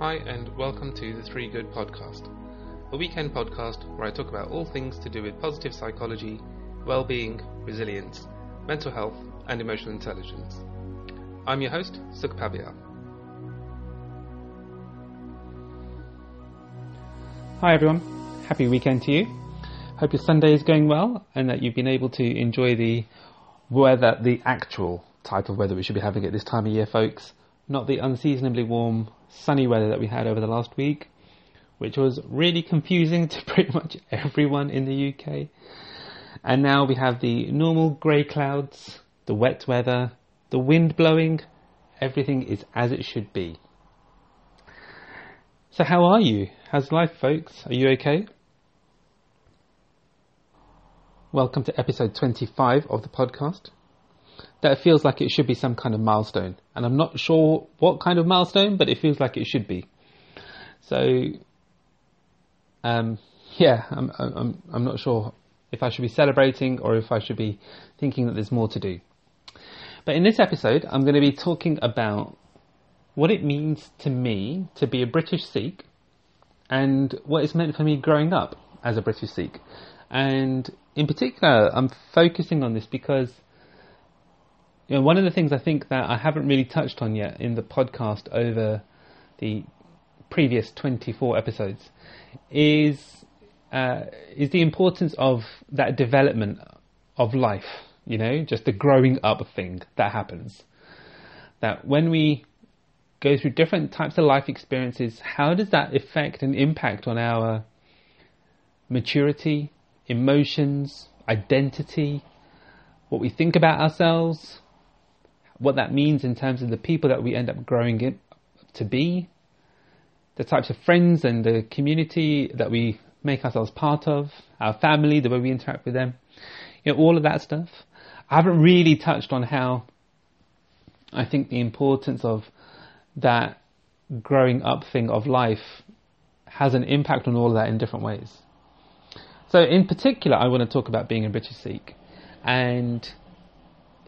Hi, and welcome to the Three Good Podcast, a weekend podcast where I talk about all things to do with positive psychology, well being, resilience, mental health, and emotional intelligence. I'm your host, Sukh Pabial. Hi everyone, happy weekend to you. Hope your Sunday is going well and that you've been able to enjoy the weather, the actual type of weather we should be having at this time of year, folks. Not the unseasonably warm, sunny weather that we had over the last week, which was really confusing to pretty much everyone in the UK. And now we have the normal grey clouds, the wet weather, the wind blowing, everything is as it should be. So, how are you? How's life, folks? Are you okay? Welcome to episode 25 of the podcast. That it feels like it should be some kind of milestone, and I'm not sure what kind of milestone, but it feels like it should be. So, um, yeah, I'm, I'm, I'm not sure if I should be celebrating or if I should be thinking that there's more to do. But in this episode, I'm going to be talking about what it means to me to be a British Sikh and what it's meant for me growing up as a British Sikh. And in particular, I'm focusing on this because you know, one of the things I think that I haven't really touched on yet in the podcast over the previous 24 episodes is uh, is the importance of that development of life. You know, just the growing up thing that happens. That when we go through different types of life experiences, how does that affect and impact on our maturity, emotions, identity, what we think about ourselves, what that means in terms of the people that we end up growing it to be, the types of friends and the community that we make ourselves part of, our family, the way we interact with them, you know, all of that stuff. I haven't really touched on how I think the importance of that growing up thing of life has an impact on all of that in different ways. So, in particular, I want to talk about being a British Sikh, and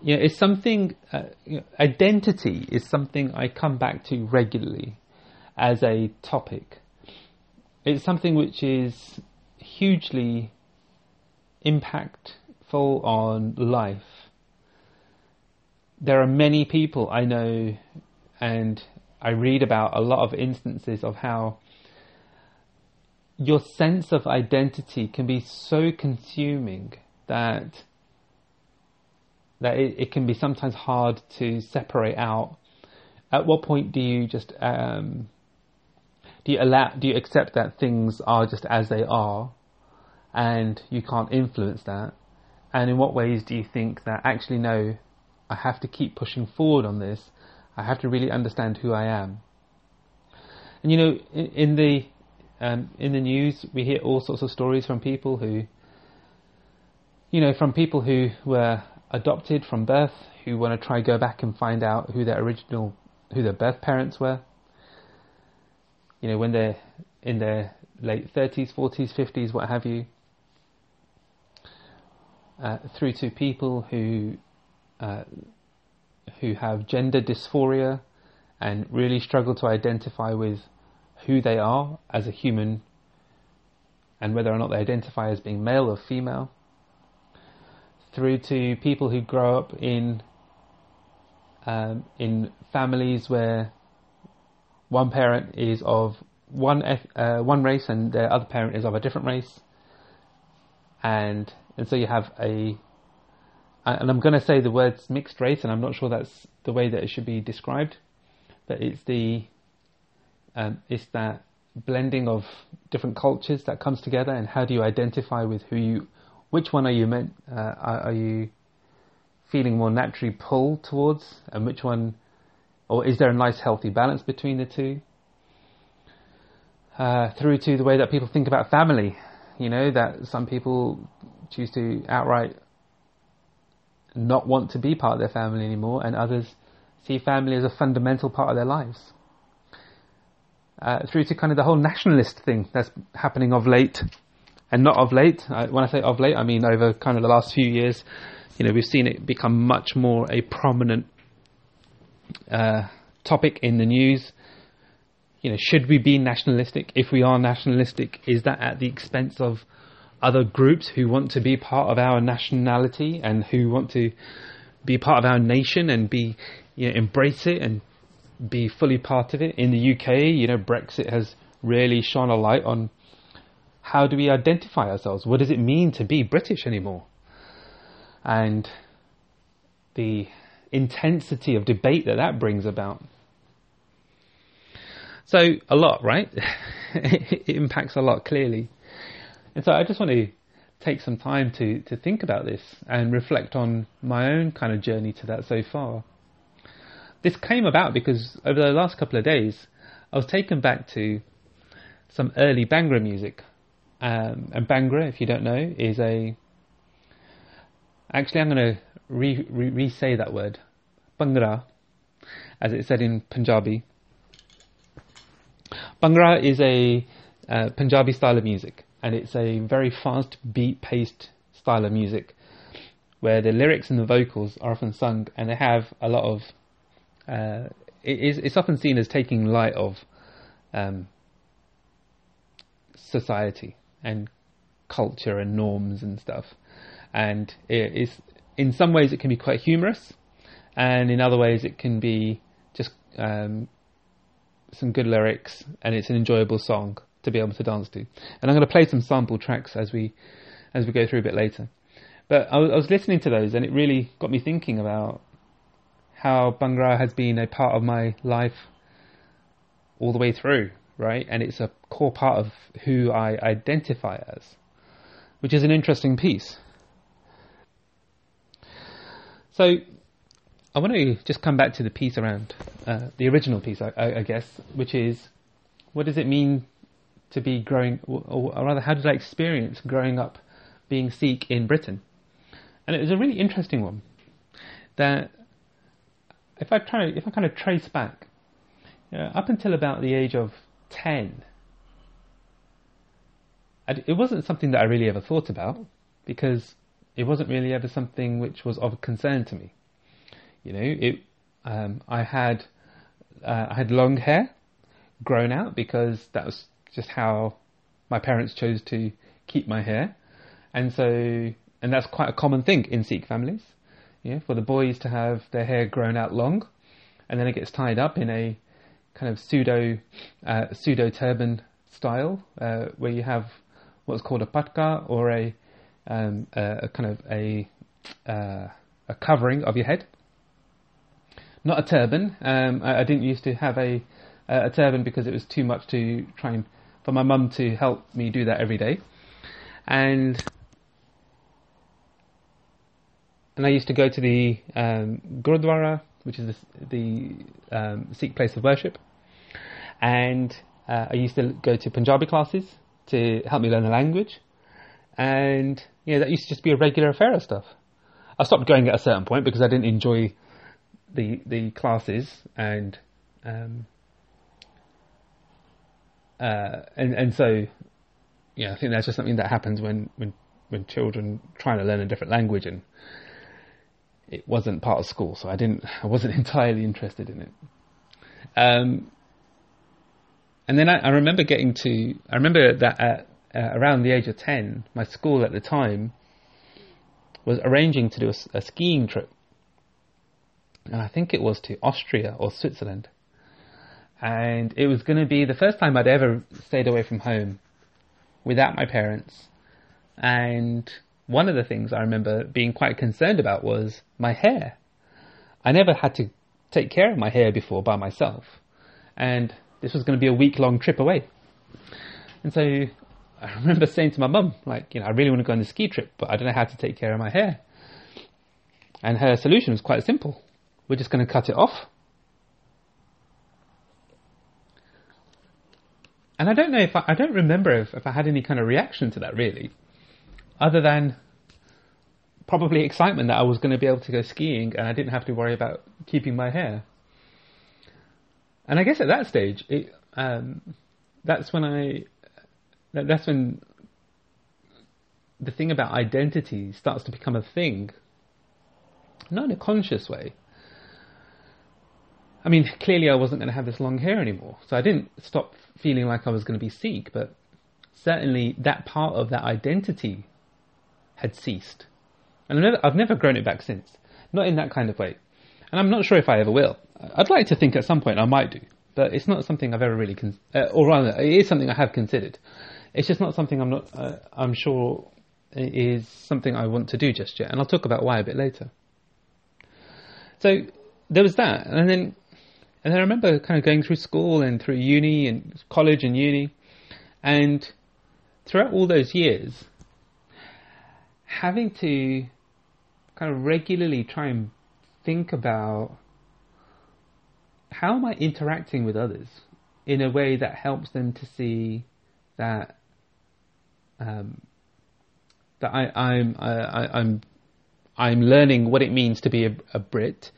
you know, it's something. Uh, you know, identity is something I come back to regularly as a topic. It's something which is hugely impactful on life. There are many people I know and I read about a lot of instances of how your sense of identity can be so consuming that that it, it can be sometimes hard to separate out. At what point do you just um, do you allow do you accept that things are just as they are, and you can't influence that? And in what ways do you think that actually no, I have to keep pushing forward on this I have to really understand who I am. And you know, in, in the um, in the news, we hear all sorts of stories from people who, you know, from people who were adopted from birth, who want to try go back and find out who their original, who their birth parents were. You know, when they're in their late 30s, 40s, 50s, what have you. Uh, through to people who uh, who have gender dysphoria and really struggle to identify with who they are as a human and whether or not they identify as being male or female, through to people who grow up in um, in families where one parent is of one uh, one race and the other parent is of a different race, and and so you have a and I'm going to say the words mixed race, and I'm not sure that's the way that it should be described, but it's the um, it's that blending of different cultures that comes together, and how do you identify with who you, which one are you meant, uh, are, you feeling more naturally pulled towards, and which one, or is there a nice healthy balance between the two? Uh, through to the way that people think about family, you know, that some people choose to outright not want to be part of their family anymore, and others see family as a fundamental part of their lives. Uh, through to kind of the whole nationalist thing that's happening of late, and not of late. Uh, when I say of late, I mean over kind of the last few years. You know, we've seen it become much more a prominent uh, topic in the news. you know, should we be nationalistic? If we are nationalistic, is that at the expense of other groups who want to be part of our nationality and who want to be part of our nation and be, you know, embrace it and be fully part of it? In the UK, you know, Brexit has really shone a light on how do we identify ourselves? What does it mean to be British anymore? And the intensity of debate that that brings about. So a lot, right? it impacts a lot clearly. And so I just want to take some time to, to think about this and reflect on my own kind of journey to that so far. This came about because over the last couple of days, I was taken back to some early Bhangra music. Um, and Bhangra, if you don't know, is a. Actually, I'm going to re, re, say that word. Bhangra, as it's said in Punjabi. Bhangra is a uh, Punjabi style of music, and it's a very fast beat paced style of music where the lyrics and the vocals are often sung and they have a lot of. Uh, it is, it's often seen as taking light of um, society and culture and norms and stuff. And it is, in some ways, it can be quite humorous, and in other ways, it can be just um, some good lyrics, and it's an enjoyable song to be able to dance to. And I'm going to play some sample tracks as we as we go through a bit later. But I was, I was listening to those, and it really got me thinking about how Bhangra has been a part of my life all the way through, right? And it's a core part of who I identify as, which is an interesting piece. So I want to just come back to the piece around uh, the original piece, I, I, guess, which is what does it mean to be growing, or, or, rather, how did I experience growing up being Sikh in Britain? And it was a really interesting one. That if I try, if I kind of trace back, know, up until about the age of ten, it wasn't something that I really ever thought about because it wasn't really ever something which was of concern to me. You know, it. Um, I had uh, I had long hair grown out because that was just how my parents chose to keep my hair, and so and that's quite a common thing in Sikh families. You know, for the boys to have their hair grown out long, and then it gets tied up in a kind of pseudo uh, pseudo turban style, uh, where you have what's called a patka or a, um, a, a kind of a uh, a covering of your head. Not a turban. Um, I, I, didn't used to have a a turban because it was too much to try and for my mum to help me do that every day, and and I used to go to the um, Gurdwara, which is the, the um, Sikh place of worship, and uh, I used to go to Punjabi classes to help me learn the language, and yeah, that used to just be a regular affair of stuff. I stopped going at a certain point because I didn't enjoy the the classes and um, uh, and and so yeah, I think that's just something that happens when when when children trying to learn a different language and it wasn't part of school, so I didn't I wasn't entirely interested in it. Um, and then I, I, remember getting to I remember that at, uh, around the age of ten, my school at the time was arranging to do a, a skiing trip and I think it was to Austria or Switzerland. And it was going to be the first time I'd ever stayed away from home without my parents. And one of the things I remember being quite concerned about was my hair. I never had to take care of my hair before by myself. And this was going to be a week long trip away. And so I remember saying to my mum, like, you know, I really want to go on this ski trip, but I don't know how to take care of my hair. And her solution was quite simple. We're just going to cut it off. And I don't know if I, I don't remember if, if I had any kind of reaction to that really, other than probably excitement that I was going to be able to go skiing and I didn't have to worry about keeping my hair. And I guess at that stage, it, um, that's when I, that's when the thing about identity starts to become a thing. Not in a conscious way, I mean, clearly I wasn't going to have this long hair anymore. So I didn't stop feeling like I was going to be Sikh, but certainly that part of that identity had ceased. And I've never, I've never grown it back since. Not in that kind of way. And I'm not sure if I ever will. I'd like to think at some point I might do, but it's not something I've ever really, con- uh, or rather, it is something I have considered. It's just not something I'm not, uh, I'm sure is something I want to do just yet. And I'll talk about why a bit later. So there was that. And then, and I remember kind of going through school and through uni and college and uni. And throughout all those years, having to kind of regularly try and think about how am I interacting with others in a way that helps them to see that um, that I, I'm I, I'm I'm learning what it means to be a, a Brit,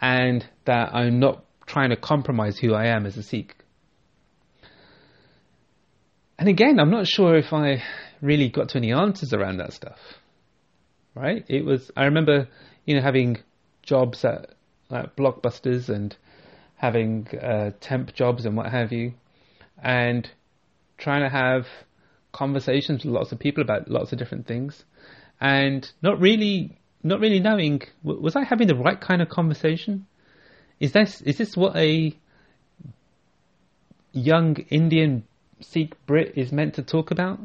and that I'm not trying to compromise who I am as a Sikh. And again, I'm not sure if I really got to any answers around that stuff. Right? It was. I remember, you know, having jobs at like blockbusters and having uh, temp jobs and what have you, and trying to have conversations with lots of people about lots of different things, and not really, not really knowing was I having the right kind of conversation? Is this is this what a young Indian Sikh Brit is meant to talk about?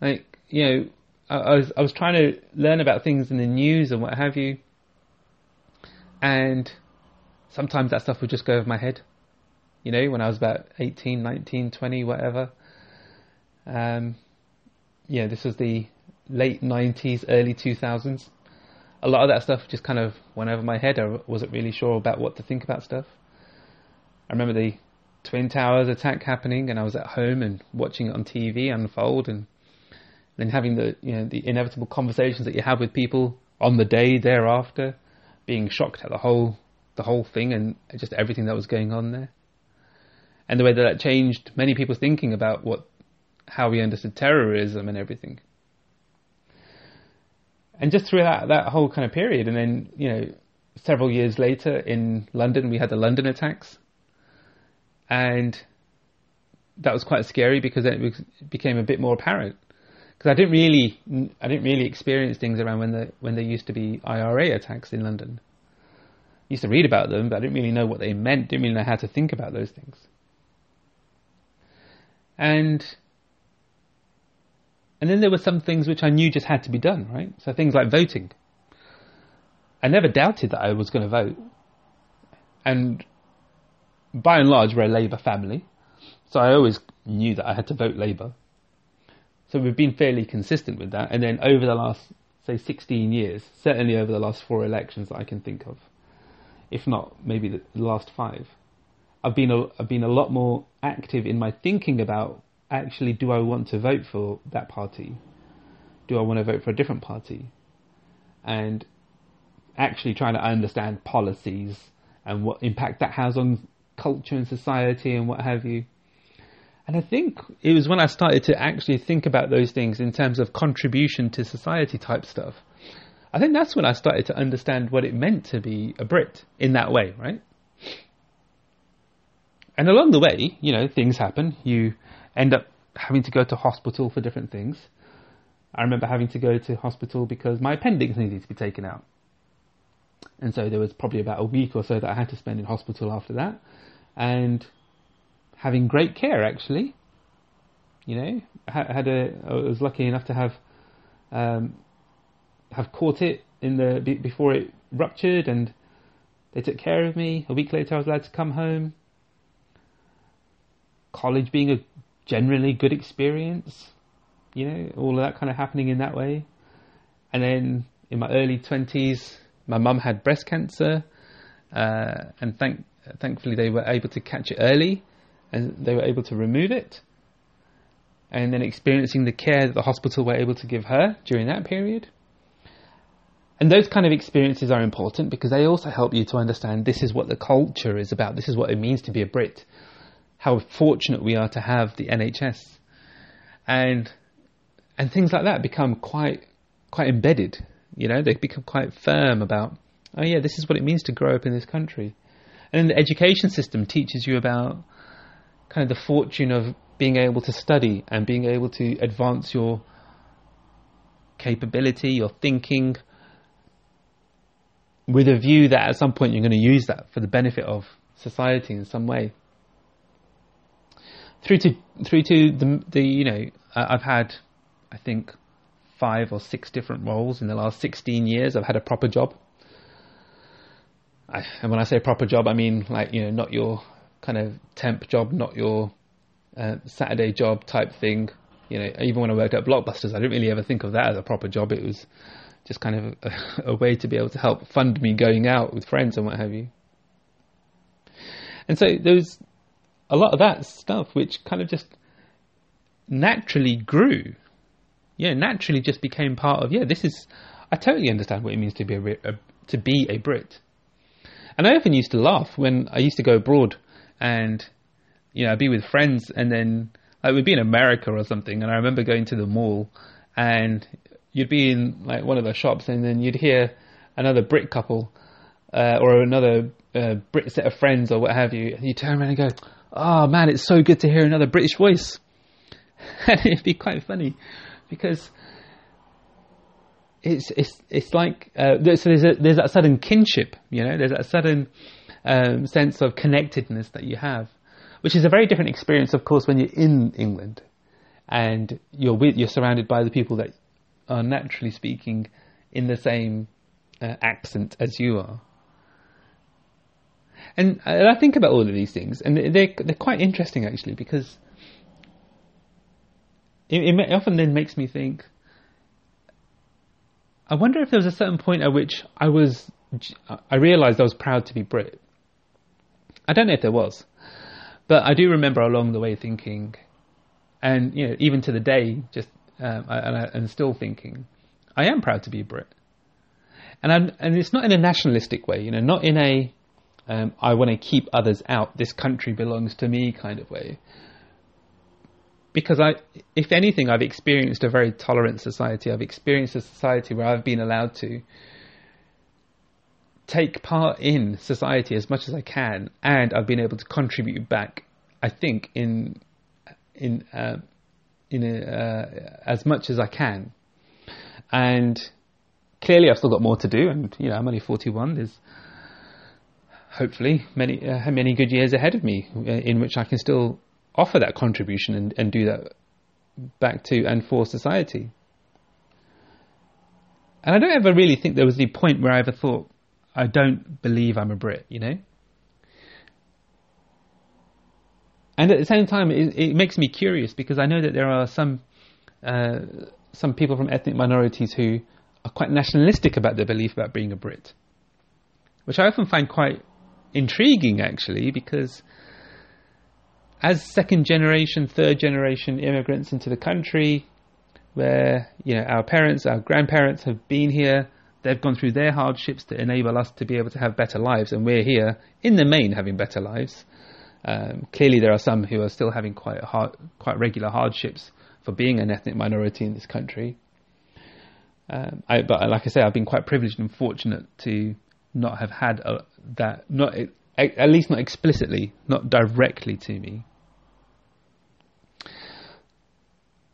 Like you know, I, I was I was trying to learn about things in the news and what have you, and sometimes that stuff would just go over my head. You know, when I was about 18, 19, 20, whatever. Um, yeah, this was the late 90s, early 2000s. A lot of that stuff just kind of went over my head. I wasn't really sure about what to think about stuff. I remember the Twin Towers attack happening, and I was at home and watching it on TV unfold, and then having the you know the inevitable conversations that you have with people on the day thereafter, being shocked at the whole the whole thing and just everything that was going on there, and the way that that changed many people's thinking about what how we understood terrorism and everything. And just through that that whole kind of period, and then you know several years later in London, we had the London attacks, and that was quite scary because it became a bit more apparent because I didn't really I didn't really experience things around when the when there used to be IRA attacks in London. I used to read about them, but I didn't really know what they meant. Didn't really know how to think about those things. And and then there were some things which I knew just had to be done, right? So things like voting. I never doubted that I was going to vote. And by and large, we're a Labour family. So I always knew that I had to vote Labour. So we've been fairly consistent with that. And then over the last, say, 16 years, certainly over the last four elections that I can think of, if not maybe the last five, I've been a, I've been a lot more active in my thinking about actually, do I want to vote for that party? Do I want to vote for a different party? And actually trying to understand policies and what impact that has on culture and society and what have you. And I think it was when I started to actually think about those things in terms of contribution to society type stuff. I think that's when I started to understand what it meant to be a Brit in that way, right? And along the way, you know, things happen. You end up having to go to hospital for different things. I remember having to go to hospital because my appendix needed to be taken out. And so there was probably about a week or so that I had to spend in hospital after that. And having great care, actually. You know, had a, I was lucky enough to have, um, have caught it in the, before it ruptured and they took care of me. A week later I was allowed to come home. College being a generally good experience, you know, all of that kind of happening in that way. And then in my early 20s, my mum had breast cancer, uh, and thank, thankfully they were able to catch it early and they were able to remove it. And then experiencing the care that the hospital were able to give her during that period. And those kind of experiences are important because they also help you to understand this is what the culture is about, this is what it means to be a Brit how fortunate we are to have the NHS, and and things like that become quite quite embedded. You know, they become quite firm about, oh yeah, this is what it means to grow up in this country, And then the education system teaches you about kind of the fortune of being able to study and being able to advance your capability, your thinking, with a view that at some point you're going to use that for the benefit of society in some way. Through to through to the the you know I've had I think five or six different roles in the last 16 years. I've had a proper job. I, and when I say proper job, I mean like you know not your kind of temp job, not your uh, Saturday job type thing. You know, even when I worked at Blockbusters, I didn't really ever think of that as a proper job. It was just kind of a, a way to be able to help fund me going out with friends and what have you. And so there was a lot of that stuff which kind of just naturally grew. Yeah, naturally just became part of. Yeah, this is. I totally understand what it means to be a, a to be a Brit. And I often used to laugh when I used to go abroad and you know I'd be with friends and then we'd be in America or something and I remember going to the mall and you'd be in like one of the shops and then you'd hear another Brit couple uh, or another uh, Brit set of friends or what have you. And you turn around and go, "Oh man, it's so good to hear another British voice." and it'd be quite funny because it's it's it's like uh, so there's a, there's that sudden kinship, you know, there's that sudden um, sense of connectedness that you have, which is a very different experience, of course, when you're in England and you're with, you're surrounded by the people that are naturally speaking in the same uh, accent as you are. And, and I think about all of these things, and they're they're quite interesting actually because it, it often then makes me think. I wonder if there was a certain point at which I was, I realised I was proud to be Brit. I don't know if there was, but I do remember along the way thinking, and you know, even to the day, just um, and, I, and still thinking, I am proud to be a Brit. And I'm, and it's not in a nationalistic way, you know, not in a um, I want to keep others out. This country belongs to me kind of way. Because I, if anything, I've experienced a very tolerant society. I've experienced a society where I've been allowed to take part in society as much as I can, and I've been able to contribute back. I think in in uh, in a, uh, as much as I can. And clearly, I've still got more to do, and you know, I'm only 41. There's hopefully many uh, many good years ahead of me uh, in which I can still offer that contribution and, and do that back to and for society. And I don't ever really think there was the point where I ever thought, I don't believe I'm a Brit, you know? and at the same time, it, it, makes me curious because I know that there are some uh, some people from ethnic minorities who are quite nationalistic about their belief about being a Brit, which I often find quite intriguing, actually, because as second generation, third generation immigrants into the country, where you know our parents, our grandparents have been here, they've gone through their hardships to enable us to be able to have better lives, and we're here in the main having better lives. Um, clearly, there are some who are still having quite hard, quite regular hardships for being an ethnic minority in this country. Um, I, but like I say, I've been quite privileged and fortunate to not have had a, that, not at least not explicitly, not directly to me.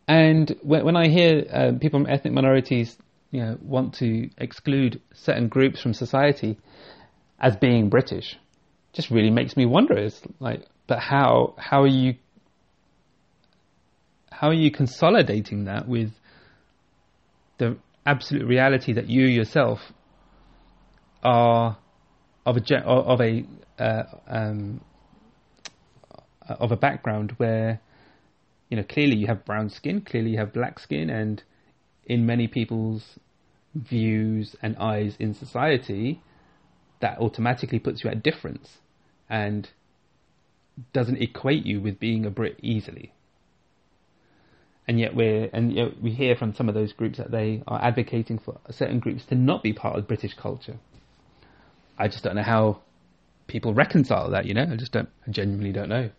And when, I hear uh, people from ethnic minorities, you know, want to exclude certain groups from society as being British, just really makes me wonder is like but how how are you how are you consolidating that with the absolute reality that you yourself are of a of a uh, um, of a background where you know clearly you have brown skin, clearly you have black skin, and in many people's views and eyes in society, that automatically puts you at difference and doesn't equate you with being a Brit easily. And yet we're and yet we hear from some of those groups that they are advocating for certain groups to not be part of British culture. I just don't know how people reconcile that. You know, I just don't. I genuinely don't know.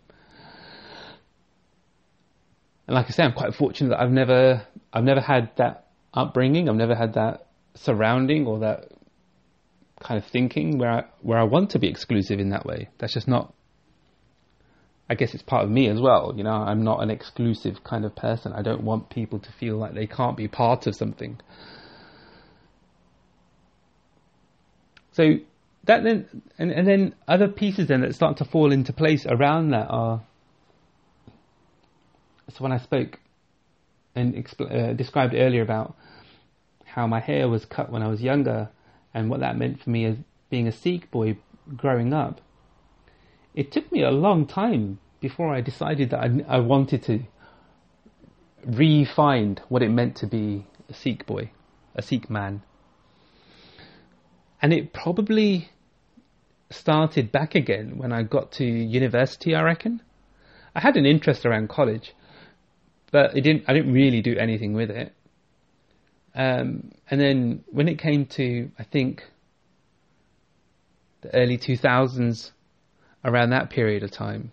And like I say, I'm quite fortunate that I've never I've never had that upbringing. I've never had that surrounding or that kind of thinking where I, where I want to be exclusive in that way. That's just not. I guess it's part of me as well. You know, I'm not an exclusive kind of person. I don't want people to feel like they can't be part of something. So that then, and, and then other pieces then that start to fall into place around that are. So when I spoke and expl- uh, described earlier about how my hair was cut when I was younger and what that meant for me as being a Sikh boy growing up, it took me a long time before I decided that I, I wanted to re-find what it meant to be a Sikh boy, a Sikh man. And it probably started back again when I got to university, I reckon. I had an interest around college, but it didn't. I didn't really do anything with it. Um, and then when it came to, I think, the early 2000s, around that period of time,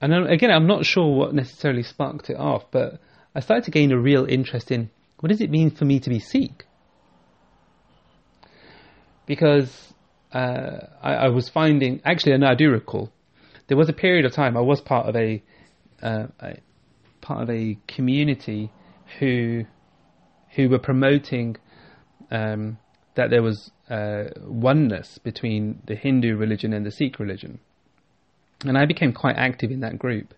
and again, I'm not sure what necessarily sparked it off, but I started to gain a real interest in what does it mean for me to be Sikh? Because uh, I, I, was finding, actually, know I do recall, there was a period of time I was part of a, uh, a part of a community who who were promoting um, that there was uh, oneness between the Hindu religion and the Sikh religion. And I became quite active in that group.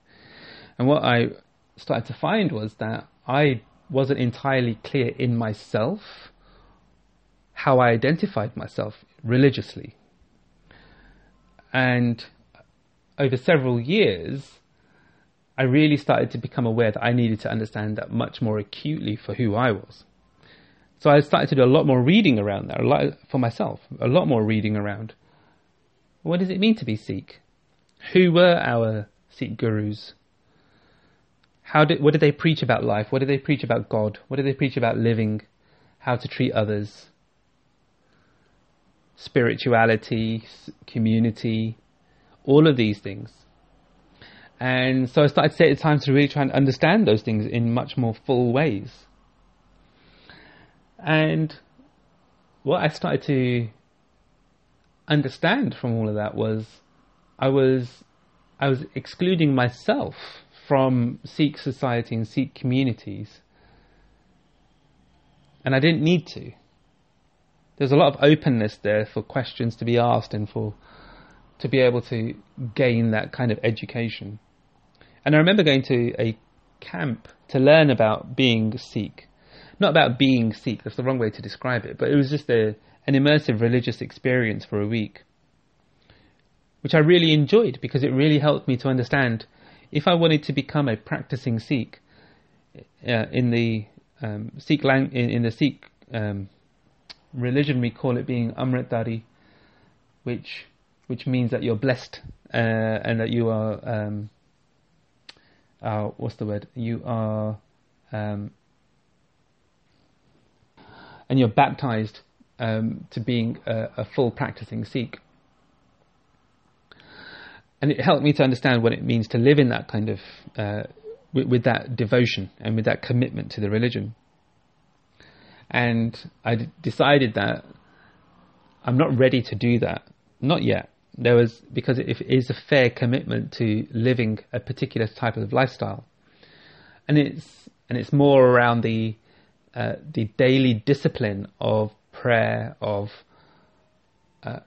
And what I started to find was that I wasn't entirely clear in myself how I identified myself religiously. And over several years, I really started to become aware that I needed to understand that much more acutely for who I was. So I started to do a lot more reading around that, a lot for myself, a lot more reading around. What does it mean to be Sikh? Who were our Sikh gurus? How did, what did they preach about life? What did they preach about God? What did they preach about living? How to treat others? Spirituality, community, all of these things. And so I started to take the time to really try and understand those things in much more full ways. And what I started to understand from all of that was I was I was excluding myself from Sikh society and Sikh communities. And I didn't need to. There's a lot of openness there for questions to be asked and for to be able to gain that kind of education. And I remember going to a camp to learn about being Sikh. Not about being Sikh, that's the wrong way to describe it, but it was just a, an immersive religious experience for a week, which I really enjoyed because it really helped me to understand if I wanted to become a practicing Sikh uh, in the um, Sikh lang- in, in, the Sikh um, religion, we call it being Amritdhari, which which means that you're blessed uh, and that you are um, uh, what's the word? You are, um, and you're baptized um, to being a, a, full practicing Sikh. And it helped me to understand what it means to live in that kind of, uh, with, with, that devotion and with that commitment to the religion. And I d- decided that I'm not ready to do that, not yet there was because it is a fair commitment to living a particular type of lifestyle, and it's and it's more around the uh, the daily discipline of prayer of uh,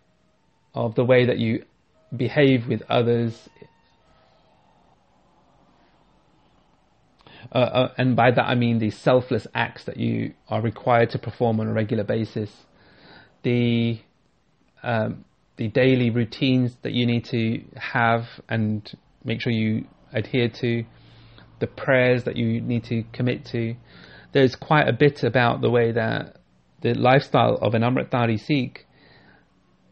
of the way that you behave with others. Uh, uh and by that I mean the selfless acts that you are required to perform on a regular basis, the um, the daily routines that you need to have and make sure you adhere to, the prayers that you need to commit to. There's quite a bit about the way that the lifestyle of an Amritdhari Sikh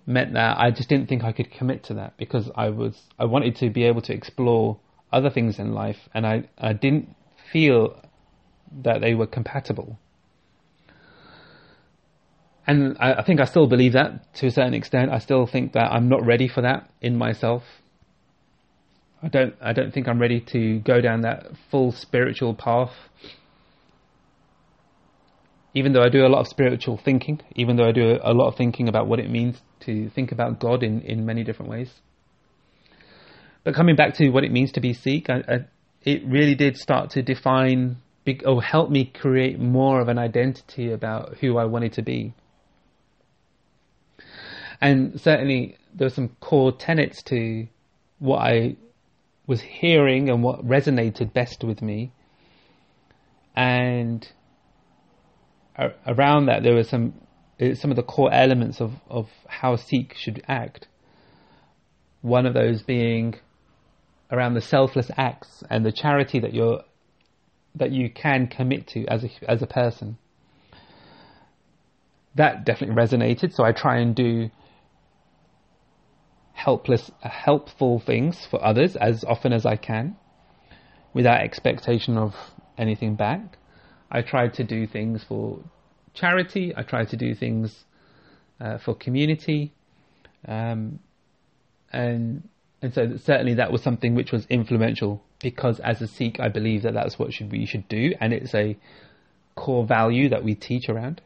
meant that I just didn't think I could commit to that because I was I wanted to be able to explore other things in life and I, I didn't feel that they were compatible and I, I, think I still believe that to a certain extent. I still think that I'm not ready for that in myself. I don't. I don't think I'm ready to go down that full spiritual path. even though I do a lot of spiritual thinking, even though I do a lot of thinking about what it means to think about God in, in many different ways. But coming back to what it means to be Sikh, I, I, it really did start to define or help me create more of an identity about who I wanted to be. And certainly there were some core tenets to what I was hearing and what resonated best with me. And around that, there were some uh, some of the core elements of, of how Sikh should act. One of those being around the selfless acts and the charity that you're that you can commit to as a as a person. That definitely resonated. So I try and do helpless, helpful things for others as often as I can, without expectation of anything back. I try to do things for charity. I try to do things uh, for community, um, and and so certainly that was something which was influential because as a Sikh, I believe that that's what should we should do, and it's a core value that we teach around.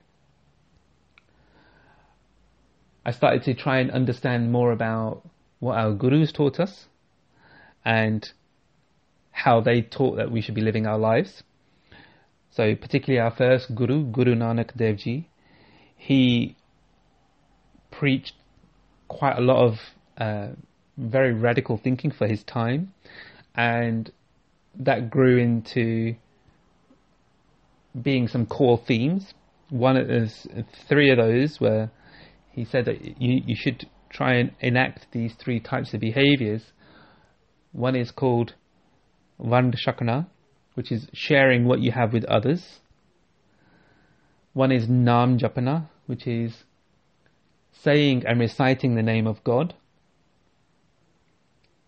I started to try and understand more about what our gurus taught us and how they taught that we should be living our lives. So, particularly our first guru, Guru Nanak Dev Ji, he preached quite a lot of uh, very radical thinking for his time, and that grew into being some core themes. One of those, three of those were he said that you, you should try and enact these three types of behaviors. One is called Vand Shakana, which is sharing what you have with others. One is Nam Japana, which is saying and reciting the name of God.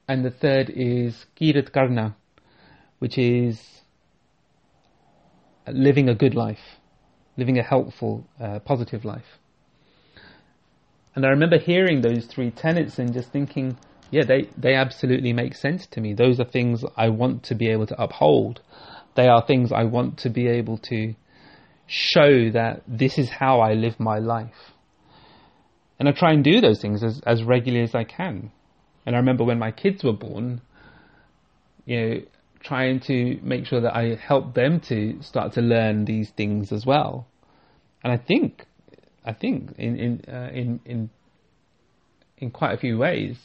And the third is Kirat Karna, which is living a good life, living a helpful, uh, positive life. And I remember hearing those three tenets and just thinking, yeah, they, they absolutely make sense to me. Those are things I want to be able to uphold. They are things I want to be able to show that this is how I live my life. And I try and do those things as, as regularly as I can. And I remember when my kids were born, you know, trying to make sure that I help them to start to learn these things as well. And I think I think in in uh, in in in quite a few ways,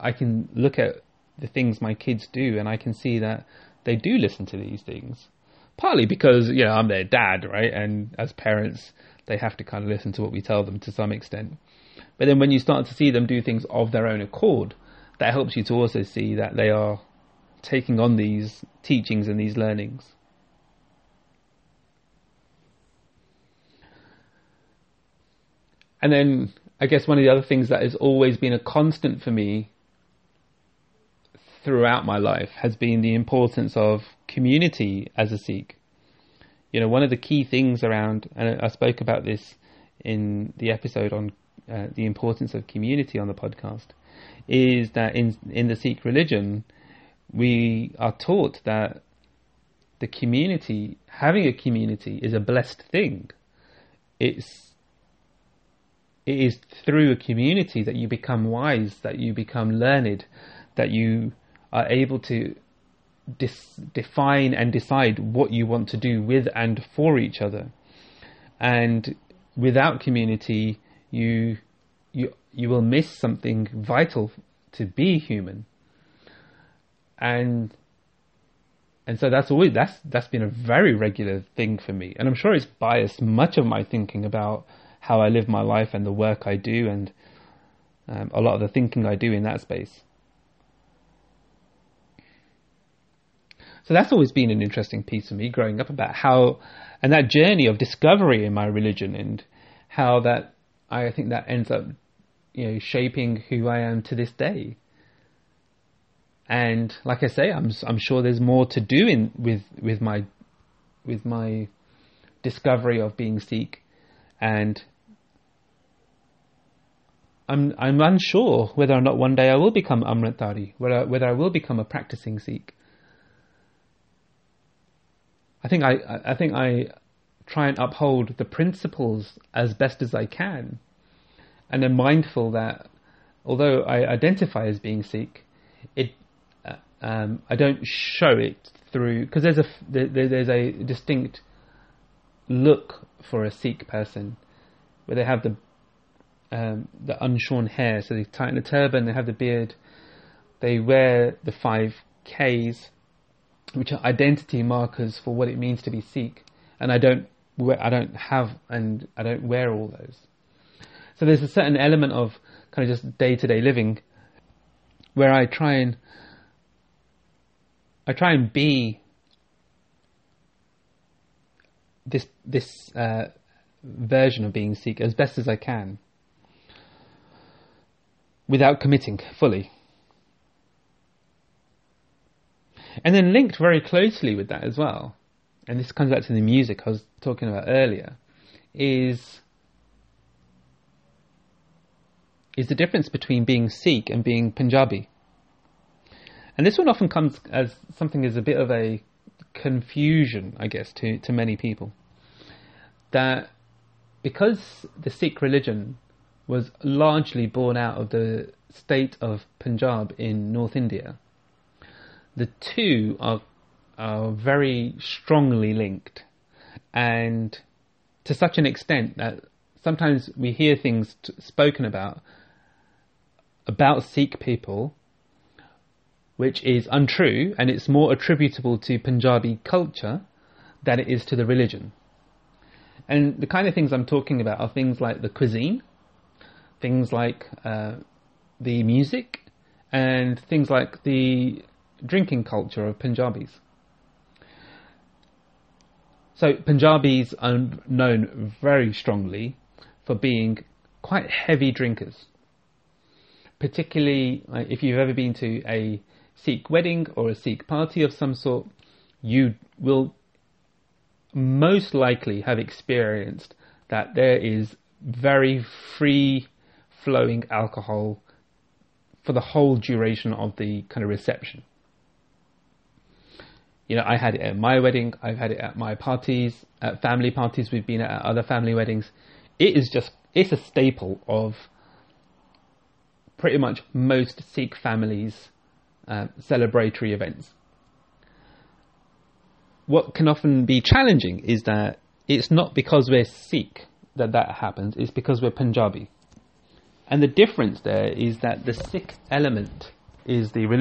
I can look at the things my kids do, and I can see that they do listen to these things. Partly because you know I'm their dad, right? And as parents, they have to kind of listen to what we tell them to some extent. But then when you start to see them do things of their own accord, that helps you to also see that they are taking on these teachings and these learnings. And then I guess one of the other things that has always been a constant for me throughout my life has been the importance of community as a Sikh. You know, one of the key things around, and I spoke about this in the episode on uh, the importance of community on the podcast, is that in in the Sikh religion, we are taught that the community, having a community, is a blessed thing. It's it is through a community that you become wise, that you become learned, that you are able to dis- define and decide what you want to do with and for each other. And without community, you you you will miss something vital to be human. And and so that's always that's that's been a very regular thing for me. And I'm sure it's biased much of my thinking about how I live my life and the work I do and um, a lot of the thinking I do in that space. So that's always been an interesting piece for me growing up about how, and that journey of discovery in my religion and how that, I think that ends up, you know, shaping who I am to this day. And like I say, I'm I'm sure there's more to do in with with my with my discovery of being Sikh and I'm I'm unsure whether or not one day I will become Amritdhari, whether whether I will become a practicing Sikh. I think I I think I try and uphold the principles as best as I can, and am mindful that although I identify as being Sikh, it uh, um, I don't show it through because there's a there, there's a distinct look for a Sikh person where they have the um, the unshorn hair, so they tighten the turban, they have the beard, they wear the five Ks, which are identity markers for what it means to be Sikh, and I don't I don't have and I don't wear all those. So there's a certain element of kind of just day to day living where I try and I try and be this this uh, version of being Sikh as best as I can without committing fully. And then linked very closely with that as well, and this comes back to the music I was talking about earlier, is is the difference between being Sikh and being Punjabi. And this one often comes as something as a bit of a confusion, I guess, to, to many people. That because the Sikh religion was largely born out of the state of Punjab in North India, the two are, are very strongly linked. And to such an extent that sometimes we hear things t- spoken about about Sikh people, which is untrue, and it's more attributable to Punjabi culture than it is to the religion. And the kind of things I'm talking about are things like the cuisine, things like uh, the music, and things like the drinking culture of Punjabis. So Punjabis are known very strongly for being quite heavy drinkers particularly like, if you've ever been to a Sikh wedding or a Sikh party of some sort, you will most likely have experienced that there is very free flowing alcohol for the whole duration of the kind of reception. You know, I had it at my wedding, I've had it at my parties, at family parties we've been at, other family weddings. It is just, it's a staple of pretty much most Sikh families' uh, celebratory events. What can often be challenging is that it's not because we're Sikh that that happens, it's because we're Punjabi. And the difference there is that the Sikh element is the